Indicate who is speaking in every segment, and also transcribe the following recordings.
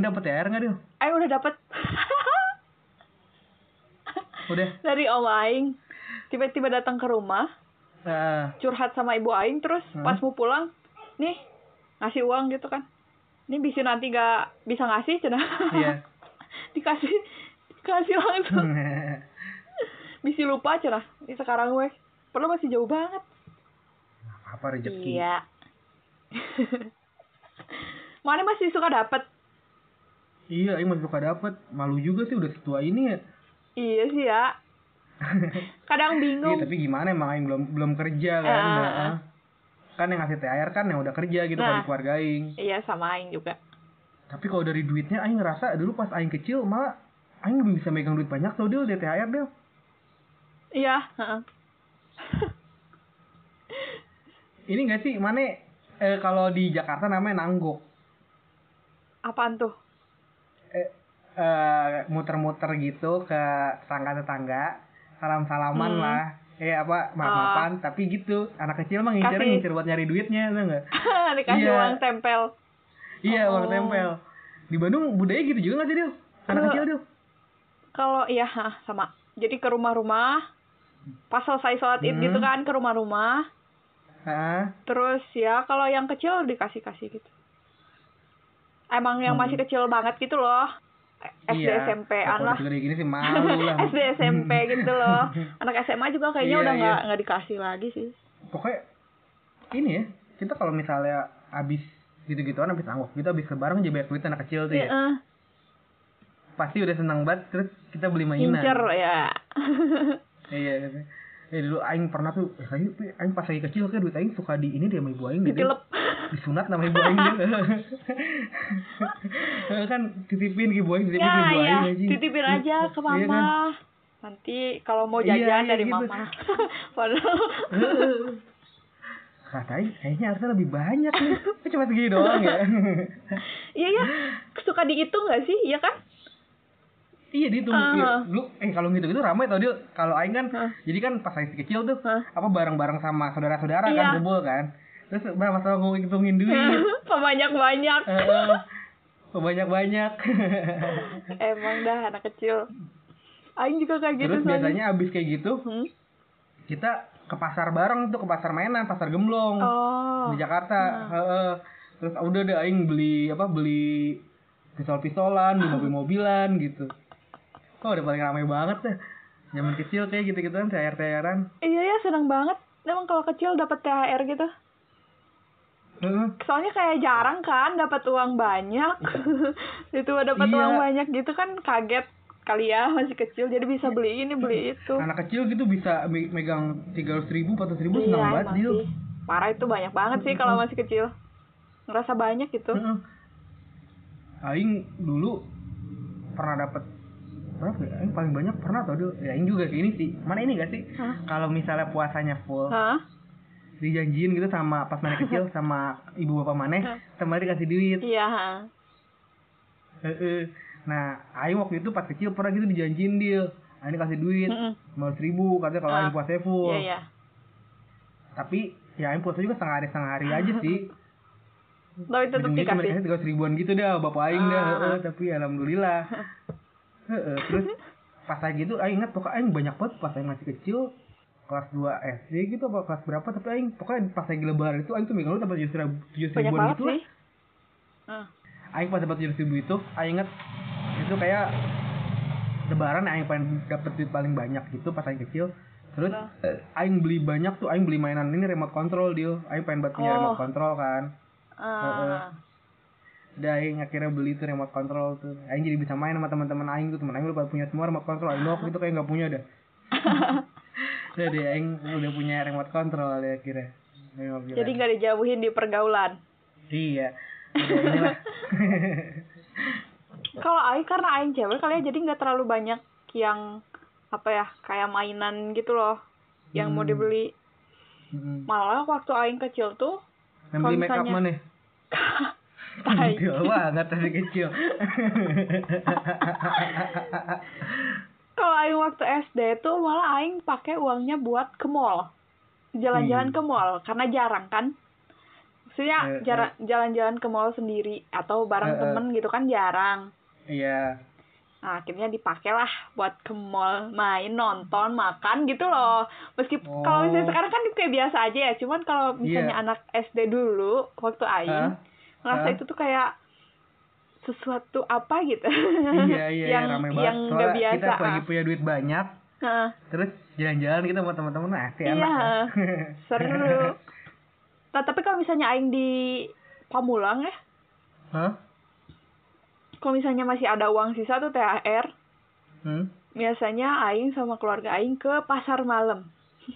Speaker 1: Aing dapet THR nggak dia?
Speaker 2: Aing udah dapet
Speaker 1: Udah.
Speaker 2: dari om Aing. Tiba-tiba datang ke rumah,
Speaker 1: Ah,
Speaker 2: curhat sama ibu Aing, terus
Speaker 1: Hmm.
Speaker 2: pas mau pulang, nih ngasih uang gitu kan. Ini bisa nanti gak bisa ngasih, cina.
Speaker 1: iya.
Speaker 2: dikasih, dikasih langsung. bisa lupa cina. Ini sekarang weh. Perlu masih jauh banget.
Speaker 1: Apa rezeki?
Speaker 2: Iya. Mana masih suka dapet?
Speaker 1: Iya, Aing masih suka dapet. Malu juga sih udah setua ini ya.
Speaker 2: Iya sih ya. Kadang
Speaker 1: Iya,
Speaker 2: bingung.
Speaker 1: tapi gimana emang Aing belum belum kerja kan.
Speaker 2: Ah,
Speaker 1: Nah,
Speaker 2: ah.
Speaker 1: Kan yang ngasih THR kan yang udah kerja gitu kalau
Speaker 2: Nah.
Speaker 1: di keluarga Aing.
Speaker 2: Iya sama Aing juga.
Speaker 1: Tapi kalau dari duitnya Aing ngerasa dulu pas Aing kecil malah Aing lebih bisa megang duit banyak tau dia dari THR dia.
Speaker 2: Iya. heeh.
Speaker 1: Ini gak sih, mana eh, kalau di Jakarta namanya nanggok.
Speaker 2: Apaan tuh?
Speaker 1: Eh, eh, muter-muter gitu ke tetangga-tetangga, salam-salaman
Speaker 2: Hmm.
Speaker 1: lah. Eh apa, maaf-maafan, tapi gitu. Anak kecil mah ngincer
Speaker 2: Kasih.
Speaker 1: ngincer buat nyari duitnya, tau gak?
Speaker 2: Dikasih
Speaker 1: Iya.
Speaker 2: uang tempel.
Speaker 1: Iya,
Speaker 2: Oh.
Speaker 1: uang tempel. Di Bandung budaya gitu juga gak sih, Dil? Anak kecil, Dil?
Speaker 2: Kalau iya sama. Jadi ke rumah-rumah, pas selesai sholat id
Speaker 1: Hmm.
Speaker 2: gitu kan ke rumah-rumah. Terus ya kalau yang kecil dikasih-kasih gitu. Emang yang
Speaker 1: Hmm.
Speaker 2: masih kecil banget gitu loh. SD
Speaker 1: Iya.
Speaker 2: SMP-an lah.
Speaker 1: gini sih malu lah.
Speaker 2: SD SMP gitu loh. Anak SMA juga kayaknya
Speaker 1: Iya,
Speaker 2: udah
Speaker 1: iya.
Speaker 2: nggak nggak dikasih lagi sih.
Speaker 1: Pokoknya ini ya, kita kalau misalnya abis gitu-gituan abis anggok gitu abis lebaran aja banyak duit anak kecil tuh ya.
Speaker 2: Heeh.
Speaker 1: Pasti udah senang banget terus kita beli mainan.
Speaker 2: Incer ya.
Speaker 1: Iya, iya. Ya dulu aing pernah tuh, eh, aing, aing pas lagi kecil kan duit aing suka di ini dia sama ibu aing dia-
Speaker 2: Ditilep.
Speaker 1: Disunat nama ibu aing dia. Eh, kan titipin ke ibu aing, titipin ke
Speaker 2: Ya,
Speaker 1: ibu
Speaker 2: ya,
Speaker 1: aing aja.
Speaker 2: titipin aja ke
Speaker 1: Iya kan?
Speaker 2: mama. Nanti kalau mau
Speaker 1: Iya,
Speaker 2: jajan
Speaker 1: iya,
Speaker 2: dari
Speaker 1: gitu.
Speaker 2: mama. Padahal
Speaker 1: Kata aing, kayaknya harusnya lebih banyak nih. Cuma segini doang ya.
Speaker 2: Iya ya, suka dihitung nggak sih? Iya kan?
Speaker 1: Iya dihitung.
Speaker 2: Ah.
Speaker 1: Iya. Lu eh kalau gitu-gitu ramai tau dia. Kalau aing kan
Speaker 2: Hah?
Speaker 1: jadi kan pas aing kecil tuh
Speaker 2: Hah?
Speaker 1: apa bareng-bareng sama saudara-saudara kan
Speaker 2: Iya.
Speaker 1: kumpul kan. Terus berapa tahun gue hitungin duit. Heeh. banyak-banyak.
Speaker 2: Emang dah anak kecil. Aing juga kayak gitu
Speaker 1: Terus
Speaker 2: soalnya.
Speaker 1: biasanya abis kayak gitu
Speaker 2: Hmm?
Speaker 1: kita ke pasar bareng tuh ke pasar mainan, pasar gemblong
Speaker 2: Oh.
Speaker 1: di Jakarta. Heeh. Terus udah deh aing beli apa beli pistol-pistolan, beli mobil-mobilan gitu. Oh udah paling ramai banget deh. Zaman kecil kayak gitu-gitu kan THR-THRan.
Speaker 2: Iya ya, seneng banget. Emang kalau kecil dapat THR gitu.
Speaker 1: Heeh.
Speaker 2: Soalnya kayak jarang kan dapat uang banyak. itu dapat
Speaker 1: Iya.
Speaker 2: uang banyak gitu kan kaget kali ya masih kecil jadi bisa beli ini beli itu.
Speaker 1: Anak kecil gitu bisa me- megang tiga ratus ribu, empat ribu
Speaker 2: Iya,
Speaker 1: senang banget
Speaker 2: sih. Parah itu banyak banget sih kalau masih kecil. Ngerasa banyak gitu.
Speaker 1: Heeh. Aing dulu pernah dapat berapa ya? Aing paling banyak pernah tau Dil. Ya Aing juga kayak ini sih. Mana ini gak sih? Kalau misalnya puasanya full,
Speaker 2: Hah?
Speaker 1: Dijanjiin gitu sama pas mana kecil sama ibu bapak maneh, sama dikasih duit.
Speaker 2: Iya.
Speaker 1: Nah, Aing waktu itu pas kecil pernah gitu dijanjiin Dil. Aing kasih duit
Speaker 2: Mm-mm.
Speaker 1: lima ribu katanya kalau
Speaker 2: Ah.
Speaker 1: Aing puasanya full.
Speaker 2: Iya, iya.
Speaker 1: Tapi ya Aing puasa juga setengah hari setengah hari aja sih.
Speaker 2: Tapi tetap dikasih.
Speaker 1: dikasih tiga ribuan gitu dah bapak aing dah
Speaker 2: Ah.
Speaker 1: heeh, tapi alhamdulillah Heeh, terus pas lagi gitu aing ingat pokoknya aing banyak banget pas aing masih kecil kelas 2 SD gitu apa kelas berapa tapi aing pokoknya pas lagi lebaran itu aing tuh megang lu dapat tujuh ribu tujuh ribuan
Speaker 2: banget
Speaker 1: gitu lah.
Speaker 2: Ah.
Speaker 1: aing pas dapat tujuh ribu itu aing inget itu kayak lebaran aing paling dapat duit paling banyak gitu pas aing kecil terus eh, aing beli banyak tuh aing beli mainan ini remote control dia aing pengen buat punya
Speaker 2: Oh.
Speaker 1: remote control kan
Speaker 2: Ah.
Speaker 1: Udah aing akhirnya beli tuh remote control tuh. Aing jadi bisa main sama teman-teman aing tuh. Teman aing pada punya semua remote control. Aing doang gitu kayak nggak punya dah. Deh aing udah punya remote control mau bilang.
Speaker 2: Jadi nggak dijauhin di pergaulan.
Speaker 1: Iya.
Speaker 2: Kalau Aing karena Aing cewek kali ya jadi nggak terlalu banyak yang apa ya kayak mainan gitu loh yang mau
Speaker 1: Hmm.
Speaker 2: dibeli.
Speaker 1: Mm-mm.
Speaker 2: Malah waktu Aing kecil tuh
Speaker 1: Yang beli
Speaker 2: Kalau
Speaker 1: make up
Speaker 2: misalnya-
Speaker 1: mana?
Speaker 2: Tai.
Speaker 1: Kecil banget dari kecil.
Speaker 2: kalau Aing waktu SD tuh malah Aing pakai uangnya buat ke mall. Jalan-jalan
Speaker 1: Wih.
Speaker 2: ke mall karena jarang kan. maksudnya
Speaker 1: Eh,
Speaker 2: jara- jalan-jalan ke mall sendiri atau bareng
Speaker 1: Eh, eh.
Speaker 2: temen gitu kan jarang
Speaker 1: iya
Speaker 2: nah akhirnya dipakai lah buat ke mall main nonton makan gitu loh meskipun kalau misalnya
Speaker 1: Oh.
Speaker 2: sekarang kan kayak biasa aja ya cuman kalau misalnya
Speaker 1: Iya.
Speaker 2: anak SD dulu waktu aing
Speaker 1: Hah?
Speaker 2: ngerasa
Speaker 1: Hah?
Speaker 2: itu tuh kayak sesuatu apa gitu
Speaker 1: iya iya
Speaker 2: yang
Speaker 1: iya, rame banget
Speaker 2: yang
Speaker 1: soalnya
Speaker 2: biasa
Speaker 1: kita lagi
Speaker 2: ah.
Speaker 1: punya duit banyak
Speaker 2: Heeh.
Speaker 1: terus jalan-jalan kita sama teman-teman nah asik
Speaker 2: Iya,
Speaker 1: enak kan?
Speaker 2: seru nah tapi kalau misalnya aing di Pamulang ya
Speaker 1: Hah?
Speaker 2: kalau misalnya masih ada uang sisa tuh THR
Speaker 1: Hmm?
Speaker 2: biasanya aing sama keluarga aing ke pasar malam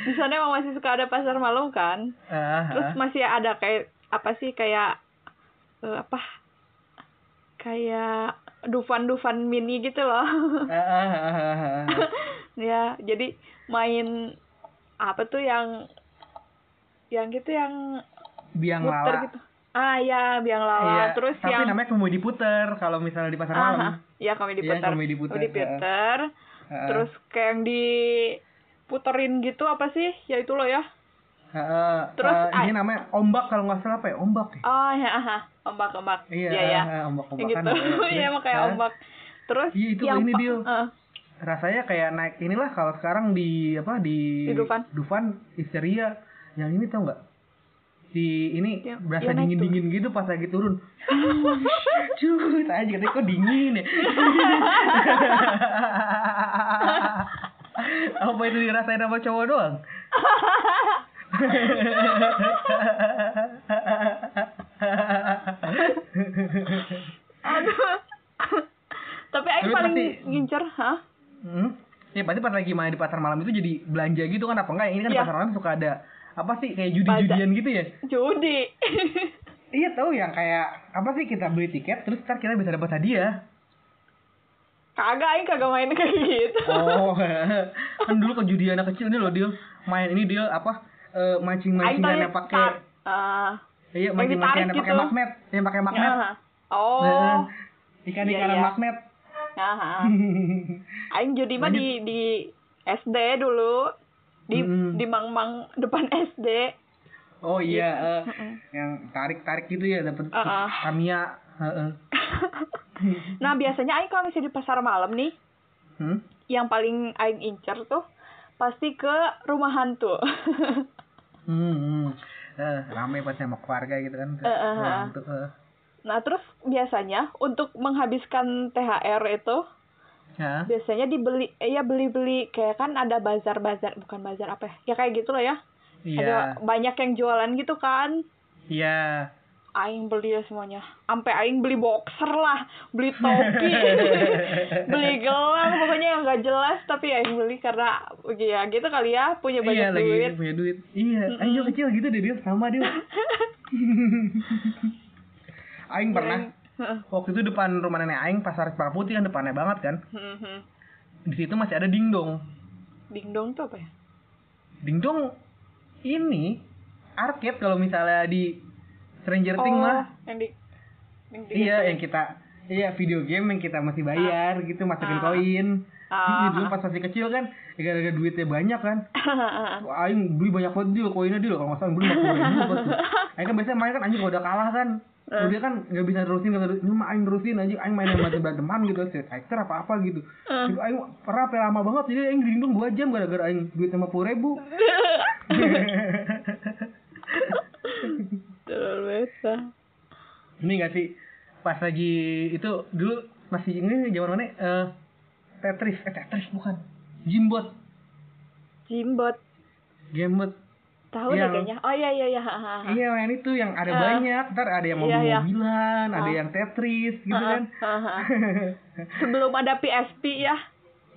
Speaker 2: di sana emang masih suka ada pasar malam kan
Speaker 1: Ah,
Speaker 2: terus
Speaker 1: ah.
Speaker 2: masih ada kayak apa sih kayak eh, apa? Kayak dufan-dufan mini gitu loh. Ya jadi main apa tuh yang yang gitu yang
Speaker 1: biang
Speaker 2: muter
Speaker 1: lala.
Speaker 2: gitu. Ah ya biang lala.
Speaker 1: Iya,
Speaker 2: terus
Speaker 1: tapi
Speaker 2: yang
Speaker 1: namanya komedi puter kalau misalnya di pasar malam.
Speaker 2: ah, ya komedi
Speaker 1: Iya,
Speaker 2: puter.
Speaker 1: Komedi puter,
Speaker 2: Komedi puter. Terus kayak yang diputerin gitu apa sih? Ya itu loh ya terus,
Speaker 1: ah, ini namanya ombak kalau nggak salah apa ya? Ombak ya?
Speaker 2: Oh ya ah, ombak ombak.
Speaker 1: Iya
Speaker 2: ya ya
Speaker 1: ombak ombakan
Speaker 2: gitu. iya emang kayak ombak. Terus
Speaker 1: Iya, itu
Speaker 2: yang
Speaker 1: ini, Dil.
Speaker 2: eh,
Speaker 1: rasanya kayak naik inilah kalau sekarang di apa di
Speaker 2: Di Dufan.
Speaker 1: Dufan histeria. Yang ini tau nggak? Si ini
Speaker 2: Yang-
Speaker 1: berasa
Speaker 2: naik
Speaker 1: dingin dingin gitu pas lagi turun. Cuy aja katanya kok dingin ya? Apa itu dirasain sama cowok doang
Speaker 2: aduh tapi Aing
Speaker 1: Tapi
Speaker 2: paling
Speaker 1: pasti-
Speaker 2: ngincer hah
Speaker 1: Hmm? Ya pasti pas lagi main di pasar malam itu jadi belanja gitu kan apa enggak? Ini kan
Speaker 2: Iya.
Speaker 1: pasar malam suka ada apa sih kayak judi-judian gitu ya?
Speaker 2: judi
Speaker 1: Iya tahu yang kayak apa sih kita beli tiket terus ntar kita bisa dapat hadiah.
Speaker 2: kagak Aing kagak main kayak gitu
Speaker 1: Oh, kan dulu ke judi anak kecil ini loh dia main ini dia apa eh, mancing
Speaker 2: Aing
Speaker 1: mancingan
Speaker 2: tadi
Speaker 1: yang pakai
Speaker 2: ah,
Speaker 1: iya
Speaker 2: yang
Speaker 1: mancing mancingan yang pakai
Speaker 2: gitu.
Speaker 1: magnet yang pakai magnet.
Speaker 2: ah. oh
Speaker 1: ikan
Speaker 2: Iya,
Speaker 1: ikanan
Speaker 2: iya.
Speaker 1: magnet.
Speaker 2: ah, ah. Aing judi mah di di SD dulu di
Speaker 1: Mm-mm.
Speaker 2: di mang-mang depan SD
Speaker 1: oh iya,
Speaker 2: Mm-mm.
Speaker 1: yang tarik-tarik gitu ya dapat
Speaker 2: Ah, ah.
Speaker 1: Tamiya. heeh.
Speaker 2: nah biasanya Aing kalau misalnya di pasar malam nih
Speaker 1: Hmm?
Speaker 2: yang paling Aing incer tuh pasti ke rumah hantu
Speaker 1: Hmm, hmm. Eh, rame pasti sama keluarga gitu kan.
Speaker 2: Eh,
Speaker 1: Orang
Speaker 2: eh.
Speaker 1: tuh, eh.
Speaker 2: nah terus biasanya untuk menghabiskan THR itu
Speaker 1: Ya.
Speaker 2: biasanya dibeli eh, ya beli-beli kayak kan ada bazar-bazar bukan bazar apa ya ya kayak gitu loh ya
Speaker 1: Iya.
Speaker 2: ada banyak yang jualan gitu kan
Speaker 1: Iya.
Speaker 2: Aing beli ya semuanya sampai aing beli boxer lah beli topi beli gelang pokoknya yang nggak jelas tapi aing beli karena ya gitu kali ya punya banyak
Speaker 1: iya, lagi
Speaker 2: duit
Speaker 1: punya duit. Iya,
Speaker 2: Mm-mm.
Speaker 1: Aing juga kecil gitu deh dia sama dia. Aing pernah waktu itu depan rumah nenek Aing pasar Cempaka Putih kan depannya banget kan.
Speaker 2: Mhm.
Speaker 1: Di situ masih ada dingdong.
Speaker 2: dingdong tuh apa ya
Speaker 1: Dingdong ini arcade kalau misalnya di Stranger Things
Speaker 2: oh
Speaker 1: mah.
Speaker 2: yang di yang di
Speaker 1: Iya, yang kita Iya, video game yang kita masih bayar gitu, masukin
Speaker 2: Ah.
Speaker 1: koin.
Speaker 2: Ah.
Speaker 1: dulu pas masih kecil kan, ya gara-gara duitnya banyak kan. Wah, Aing beli banyak banget deal, koinnya deal. Kalau nggak salah beli 50 ribu apa tuh. Aing kan biasanya main kan anjing kalau udah kalah kan.
Speaker 2: Eh.
Speaker 1: Udah kan nggak bisa terusin, nggak terusin. Mah Aing terusin anjing. Aing main yang berantem beranteman gitu, Street Fighter apa-apa gitu. Itu Aing pernah lama banget, jadi Aing dirindung 2 jam gara-gara Aing duit 50 ribu.
Speaker 2: Terlalu biasa.
Speaker 1: Ini gak sih, pas lagi itu dulu masih ini zaman mana eh Tetris, eh Tetris bukan. Jimbot,
Speaker 2: Jimbot.
Speaker 1: Gamebot.
Speaker 2: Tahu deh
Speaker 1: Yang-
Speaker 2: kayaknya. Oh iya iya iya.
Speaker 1: Iya, main itu yang ada
Speaker 2: Ah.
Speaker 1: banyak. Ntar ada yang
Speaker 2: Iya, iya.
Speaker 1: mobil-mobilan, ada
Speaker 2: Ah.
Speaker 1: yang Tetris gitu
Speaker 2: ha,
Speaker 1: kan.
Speaker 2: ha, ha. Sebelum ada PSP ya.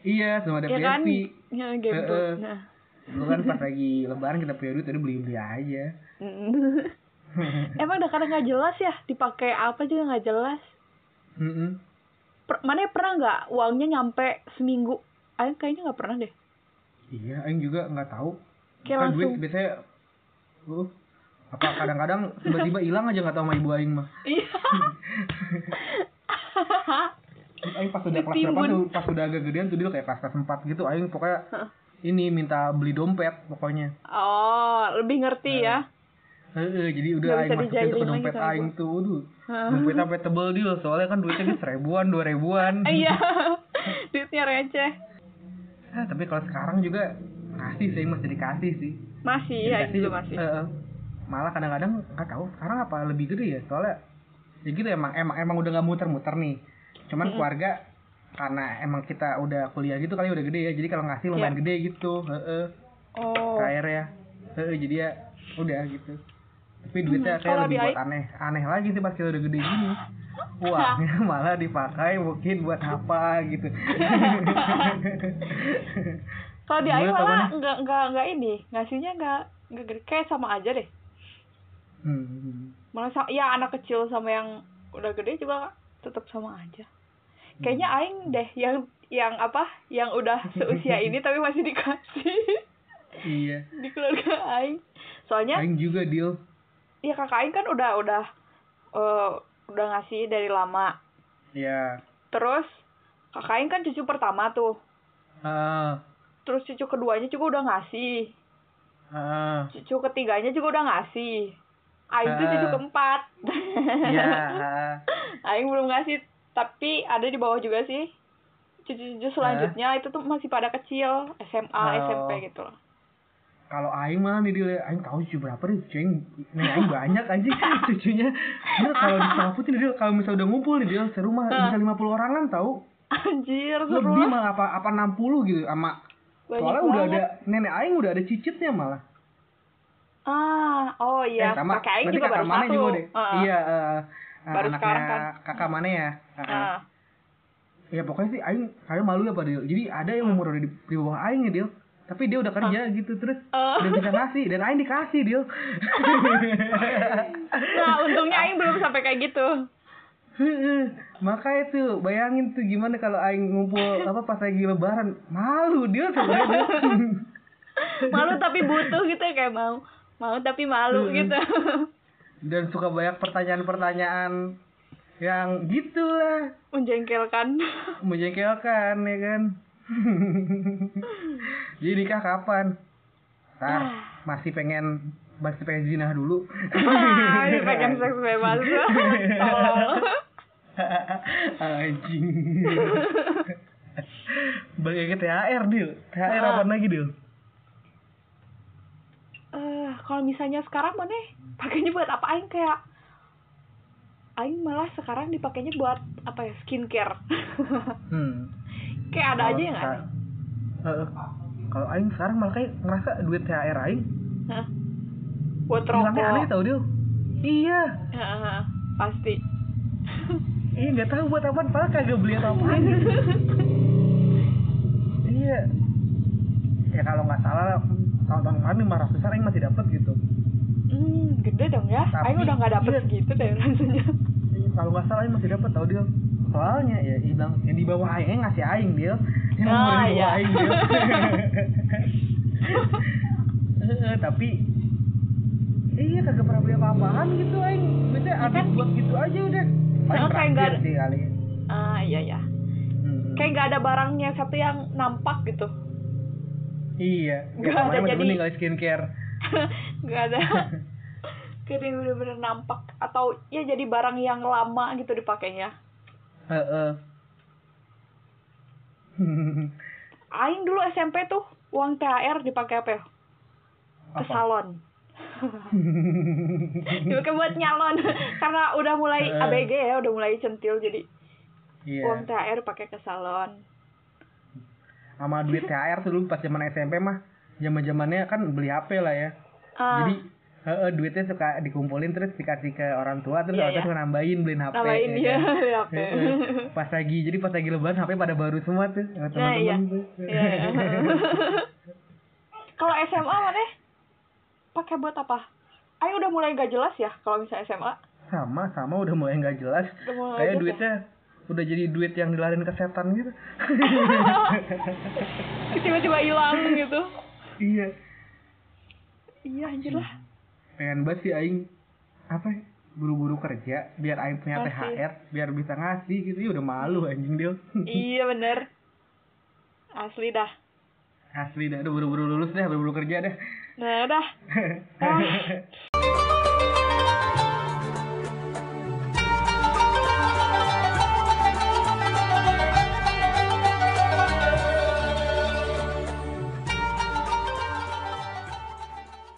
Speaker 1: iya, sama ada
Speaker 2: ya kan?
Speaker 1: PSP.
Speaker 2: Ya, game
Speaker 1: Eh,
Speaker 2: tuh.
Speaker 1: eh.
Speaker 2: Nah.
Speaker 1: Dulu kan pas lagi lebaran kita punya duit, tadi beli-beli aja.
Speaker 2: Emang udah kadang nggak jelas ya dipakai apa juga nggak jelas.
Speaker 1: Mm-mm.
Speaker 2: Per, mana pernah nggak uangnya nyampe seminggu? Ayo kayaknya nggak pernah deh.
Speaker 1: Iya, Aing juga nggak tahu.
Speaker 2: Kayak
Speaker 1: kan duit biasanya, uh, apa kadang-kadang tiba-tiba hilang aja nggak tahu sama ibu Aing mah.
Speaker 2: Iya.
Speaker 1: Aing pas udah kelas berapa tuh, pas udah agak gedean tuh dia kayak kelas kelas 4 gitu, Aing pokoknya ini minta beli dompet pokoknya.
Speaker 2: oh, lebih ngerti ya.
Speaker 1: Heeh, jadi udah aing masukin tuh ke dompet aing tuh. Waduh. Dompet sampai tebel deal soalnya kan duitnya di seribuan, dua ribuan.
Speaker 2: Iya. Duitnya receh.
Speaker 1: Ah, tapi kalau sekarang juga ngasih sih masih dikasih sih.
Speaker 2: Masih, ya itu masih.
Speaker 1: heeh. malah kadang-kadang nggak tahu sekarang apa lebih gede ya soalnya ya gitu emang emang emang udah nggak muter-muter nih cuman keluarga karena emang kita udah kuliah gitu kali udah gede ya jadi kalau ngasih lumayan
Speaker 2: Iya.
Speaker 1: gede gitu heeh
Speaker 2: Oh.
Speaker 1: KR ya heeh jadi ya udah gitu tapi duitnya
Speaker 2: Hmm,
Speaker 1: kayak lebih buat aneh aneh lagi sih pas kita udah gede gini uangnya malah dipakai mungkin buat apa gitu
Speaker 2: Kalau di Aing malah
Speaker 1: tanggapannya?
Speaker 2: enggak enggak enggak ini, ngasihnya enggak enggak gede kayak sama aja deh.
Speaker 1: hmm.
Speaker 2: Malah ya anak kecil sama yang udah gede juga tetap sama aja. Kayaknya
Speaker 1: Hmm.
Speaker 2: Aing deh yang yang apa? Yang udah seusia ini tapi masih dikasih
Speaker 1: iya
Speaker 2: di keluarga Aing. Soalnya
Speaker 1: Aing juga deal
Speaker 2: ya kakak Aing kan udah udah eh, udah ngasih dari lama.
Speaker 1: ya
Speaker 2: Terus kakak Aing kan cucu pertama tuh.
Speaker 1: ah
Speaker 2: Terus cucu keduanya juga udah ngasih.
Speaker 1: ah
Speaker 2: Cucu ketiganya juga udah ngasih. Aing tuh
Speaker 1: Ah.
Speaker 2: cucu keempat.
Speaker 1: ya
Speaker 2: Aing belum ngasih, tapi ada di bawah juga sih. Cucu-cucu selanjutnya itu tuh masih pada kecil, SMA,
Speaker 1: Oh.
Speaker 2: SMP gitu loh.
Speaker 1: Kalau Aing mah nih dia Aing tahu cucu berapa deh cuy nih Aing banyak anjing cucunya dia kalau disaputin dia kalau misalnya udah ngumpul nih dia serumah
Speaker 2: Ah.
Speaker 1: bisa 50 orangan tahu
Speaker 2: Anjir, seru
Speaker 1: lebih
Speaker 2: lah.
Speaker 1: malah apa apa 60 gitu sama soalnya udah ada nenek Aing udah ada cicitnya malah
Speaker 2: Ah, oh iya,
Speaker 1: Eh, sama
Speaker 2: kakak Aing juga
Speaker 1: kakak
Speaker 2: baru
Speaker 1: mana
Speaker 2: satu.
Speaker 1: juga deh
Speaker 2: Ah,
Speaker 1: iya eh, eh,
Speaker 2: Baru
Speaker 1: anaknya
Speaker 2: sekarang kan.
Speaker 1: kakak mana ya ah. ah. ya pokoknya sih Aing kayak malu ya Pak Dil jadi ada yang umur udah di, di bawah Aing ya Dil tapi dia udah kerja gitu terus
Speaker 2: Ah.
Speaker 1: udah bisa ngasih dan Aing dikasih Dil
Speaker 2: Nah, untungnya Aing belum sampai kayak gitu.
Speaker 1: Makanya tuh bayangin tuh gimana kalau aing ngumpul apa pas lagi lebaran malu dia sebenarnya.
Speaker 2: Malu tapi butuh gitu ya kayak mau. Mau tapi malu
Speaker 1: Hmm.
Speaker 2: gitu.
Speaker 1: Dan suka banyak pertanyaan-pertanyaan yang gitu lah
Speaker 2: Menjengkelkan.
Speaker 1: menjengkelkan ya kan. Jadi nikah kapan? Ntar masih pengen masih pengen zinah dulu.
Speaker 2: Ini pengen seks bebas.
Speaker 1: Anjing. Bagi ke THR, Dil. THR
Speaker 2: Ah.
Speaker 1: apa lagi, Dil?
Speaker 2: Eh, kalau misalnya sekarang mana pakainya buat apa aing kayak aing malah sekarang dipakainya buat apa ya skincare
Speaker 1: Hmm.
Speaker 2: Kayak ada aja
Speaker 1: Kalau
Speaker 2: yang
Speaker 1: Heeh. Kalau aing sekarang malah kayak ngerasa duit THR aing
Speaker 2: Hah? buat
Speaker 1: hilangnya aneh
Speaker 2: rokok
Speaker 1: tau Dil. Iya.
Speaker 2: Pasti
Speaker 1: Iya nggak tahu buat apa, padahal kagak beli apa apa. iya. Ya kalau nggak salah tahun-tahun kemarin lima ratusan aing masih dapat gitu.
Speaker 2: hmm gede dong ya
Speaker 1: Tapi-
Speaker 2: aing udah nggak dapet
Speaker 1: iya.
Speaker 2: segitu deh rasanya
Speaker 1: Iya, Kalau nggak salah aing masih dapat tau Dil. Soalnya ya bilang yang di bawah aing ngasih aing Dil. Yang
Speaker 2: Ah,
Speaker 1: umur di bawah
Speaker 2: iya.
Speaker 1: aing. Heeh, tapi iya kagak pernah beli apa-apaan gitu aing. Habis
Speaker 2: kan?
Speaker 1: buat gitu aja udah. Paling
Speaker 2: kayak nggak ada-
Speaker 1: sih kali.
Speaker 2: ah iya ya
Speaker 1: Hmm.
Speaker 2: kayak nggak ada barangnya satu yang nampak gitu
Speaker 1: Iya.
Speaker 2: Nggak ada jadi-
Speaker 1: kali skincare.
Speaker 2: nggak ada kayak bener-bener nampak atau ya jadi barang yang lama gitu dipakainya
Speaker 1: Heeh.
Speaker 2: Aing dulu SMP tuh uang THR dipakai apa ya? Ke
Speaker 1: Apa?
Speaker 2: salon. Dipakai buat nyalon karena udah mulai
Speaker 1: Eh.
Speaker 2: ABG ya, udah mulai centil jadi
Speaker 1: Iya.
Speaker 2: uang THR pakai ke salon.
Speaker 1: Sama duit THR dulu pas zaman SMP mah zaman-zamannya kan beli HP lah ya.
Speaker 2: Ah,
Speaker 1: Jadi heeh, duitnya suka dikumpulin terus dikasih ke orang tua terus
Speaker 2: Iya,
Speaker 1: orang tua
Speaker 2: iya.
Speaker 1: suka nambahin beliin HP.
Speaker 2: nambahin
Speaker 1: ya
Speaker 2: dia
Speaker 1: kan?
Speaker 2: HP.
Speaker 1: Pas lagi jadi pas lagi lebaran HP pada baru semua tuh
Speaker 2: Nah, iya.
Speaker 1: teman-teman tuh.
Speaker 2: Iya, iya. Kalau SMA mana? Pakai buat apa? Aing udah mulai gak jelas ya kalau misalnya SMA.
Speaker 1: sama sama udah mulai nggak jelas.
Speaker 2: Udah mulai
Speaker 1: Kayak
Speaker 2: jelas
Speaker 1: duitnya udah jadi duit yang dilarin ke setan gitu.
Speaker 2: Tiba-tiba hilang gitu.
Speaker 1: iya.
Speaker 2: Iya anjir lah.
Speaker 1: Pengen banget sih aing apa ya, buru-buru kerja biar aing punya
Speaker 2: Ngasih.
Speaker 1: THR biar bisa ngasih gitu ya udah malu anjing dia
Speaker 2: iya bener. Asli dah.
Speaker 1: asli dah udah buru-buru lulus deh buru-buru kerja deh
Speaker 2: Nah dah. Ah.